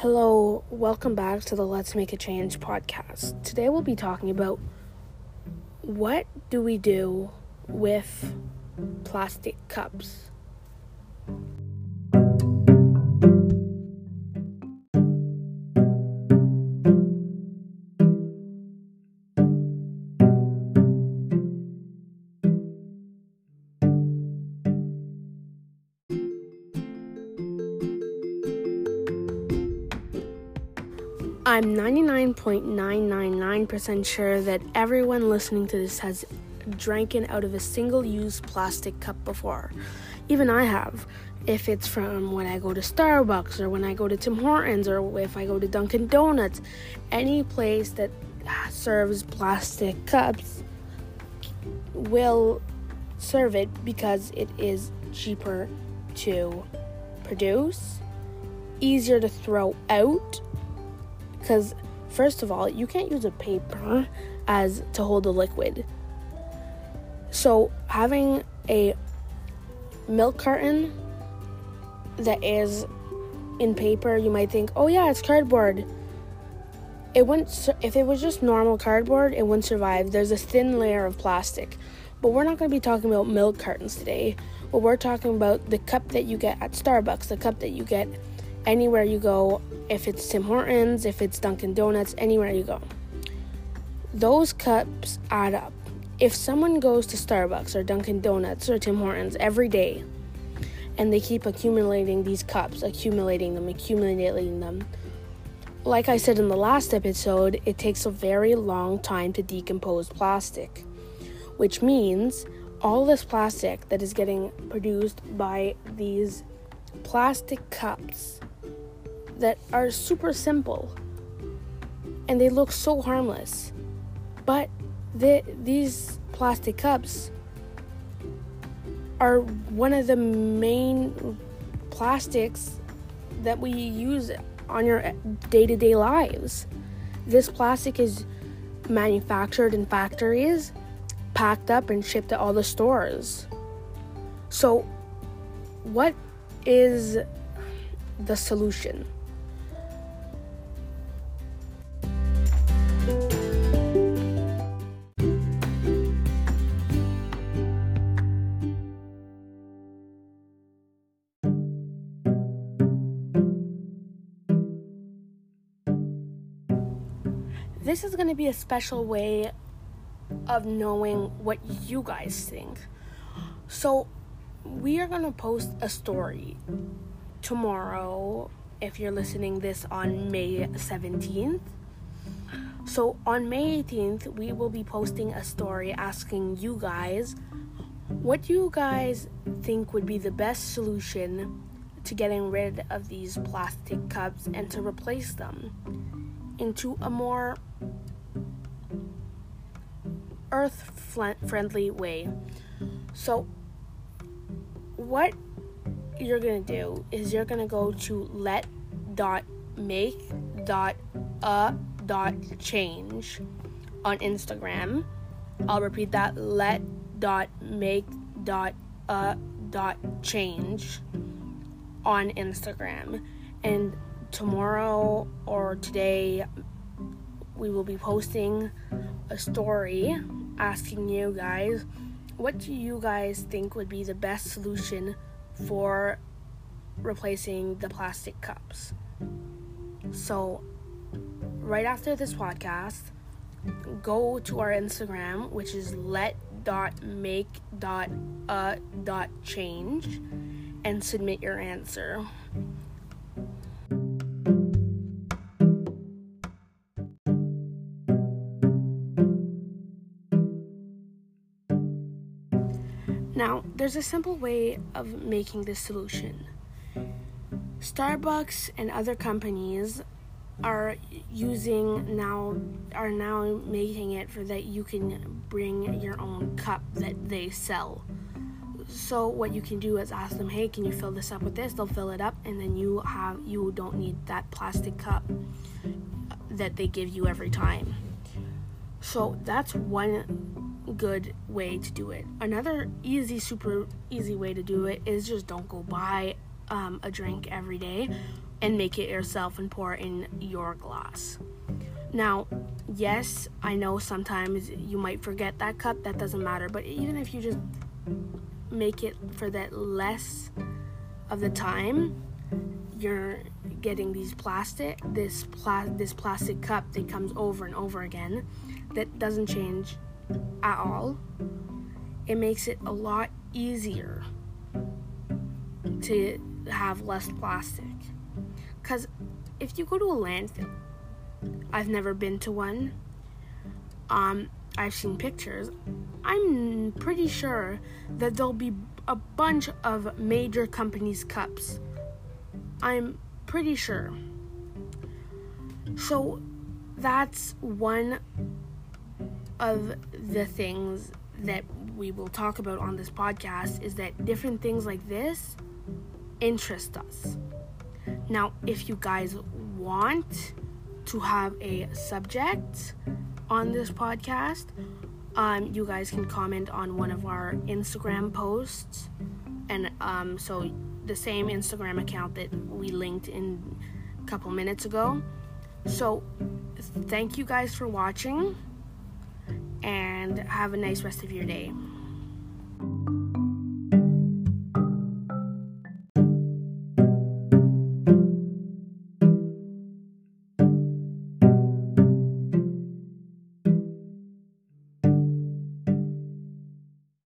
Hello, welcome back to the Let's Make a Change podcast. Today we'll be talking about what do we do with plastic cups. I'm 99.999% sure that everyone listening to this has drank out of a single use plastic cup before. Even I have. If it's from when I go to Starbucks or when I go to Tim Hortons or if I go to Dunkin' Donuts, any place that serves plastic cups will serve it because it is cheaper to produce, easier to throw out because first of all, you can't use a paper as to hold a liquid. So having a milk carton that is in paper, you might think, "Oh yeah, it's cardboard." It wouldn't if it was just normal cardboard, it wouldn't survive. There's a thin layer of plastic. But we're not going to be talking about milk cartons today. But we're talking about the cup that you get at Starbucks, the cup that you get anywhere you go, if it's Tim Hortons, if it's Dunkin' Donuts, anywhere you go. Those cups add up. If someone goes to Starbucks or Dunkin' Donuts or Tim Hortons every day and they keep accumulating these cups, accumulating them, accumulating them, like I said in the last episode, it takes a very long time to decompose plastic, which means all this plastic that is getting produced by these plastic cups that are super simple and they look so harmless. But the, these plastic cups are one of the main plastics that we use on your day to day lives. This plastic is manufactured in factories, packed up, and shipped to all the stores. So, what is the solution? This is going to be a special way of knowing what you guys think. So, we are going to post a story tomorrow if you're listening this on May 17th. So, on May 18th, we will be posting a story asking you guys what do you guys think would be the best solution to getting rid of these plastic cups and to replace them into a more earth friendly way. So, what you're gonna do is you're gonna go to let dot make dot a dot change on Instagram. I'll repeat that let dot make dot a dot change on Instagram and tomorrow or today we will be posting a story asking you guys what do you guys think would be the best solution for replacing the plastic cups. So, right after this podcast, go to our Instagram, which is let dot make dot uh and submit your answer. Now, there's a simple way of making this solution. Starbucks and other companies are using now are now making it for that you can bring your own cup that they sell. So what you can do is ask them, "Hey, can you fill this up with this?" They'll fill it up and then you have you don't need that plastic cup that they give you every time. So that's one good way to do it. Another easy, super easy way to do it is just don't go buy um, a drink every day. and make it yourself and pour in your glass. Now, yes, I know sometimes you might forget that cup, that doesn't matter, but even if you just make it for that less of the time, you're getting these plastic this pla- this plastic cup that comes over and over again that doesn't change at all. It makes it a lot easier to have less plastic. Cuz if you go to a landfill, I've never been to one. Um I've seen pictures. I'm pretty sure that there'll be a bunch of major companies' cups. I'm pretty sure. So that's one of the things that we will talk about on this podcast is that different things like this interest us. Now, if you guys want to have a subject on this podcast, um, you guys can comment on one of our Instagram posts. And um, so the same Instagram account that we linked in a couple minutes ago. So thank you guys for watching and have a nice rest of your day.